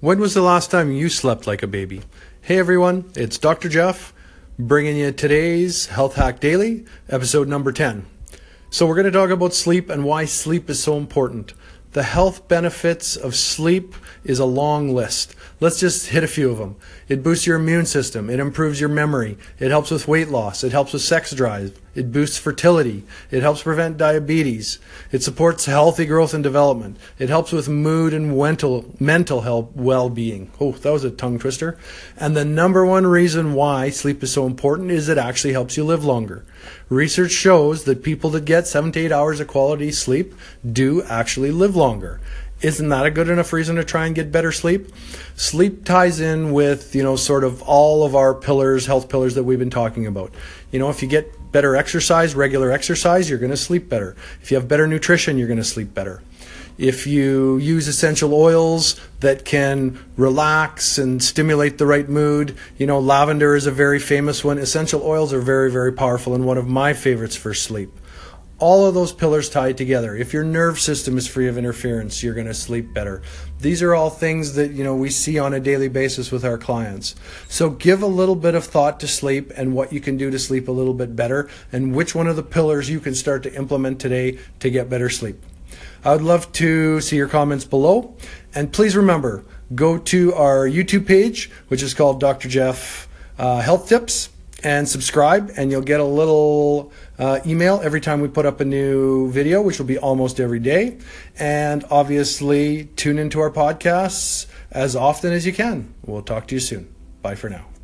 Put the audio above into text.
When was the last time you slept like a baby? Hey everyone, it's Dr. Jeff bringing you today's Health Hack Daily, episode number 10. So, we're going to talk about sleep and why sleep is so important. The health benefits of sleep is a long list. Let's just hit a few of them. It boosts your immune system. It improves your memory. It helps with weight loss. It helps with sex drive. It boosts fertility. It helps prevent diabetes. It supports healthy growth and development. It helps with mood and mental, mental health well-being. Oh, that was a tongue twister. And the number one reason why sleep is so important is it actually helps you live longer. Research shows that people that get seven to eight hours of quality sleep do actually live longer. Isn't that a good enough reason to try and get better sleep? Sleep ties in with, you know, sort of all of our pillars, health pillars that we've been talking about. You know, if you get better exercise, regular exercise, you're going to sleep better. If you have better nutrition, you're going to sleep better. If you use essential oils that can relax and stimulate the right mood, you know, lavender is a very famous one. Essential oils are very, very powerful and one of my favorites for sleep all of those pillars tied together. If your nerve system is free of interference, you're going to sleep better. These are all things that, you know, we see on a daily basis with our clients. So give a little bit of thought to sleep and what you can do to sleep a little bit better and which one of the pillars you can start to implement today to get better sleep. I would love to see your comments below. And please remember, go to our YouTube page, which is called Dr. Jeff uh, Health Tips and subscribe, and you'll get a little uh, email every time we put up a new video, which will be almost every day. And obviously, tune into our podcasts as often as you can. We'll talk to you soon. Bye for now.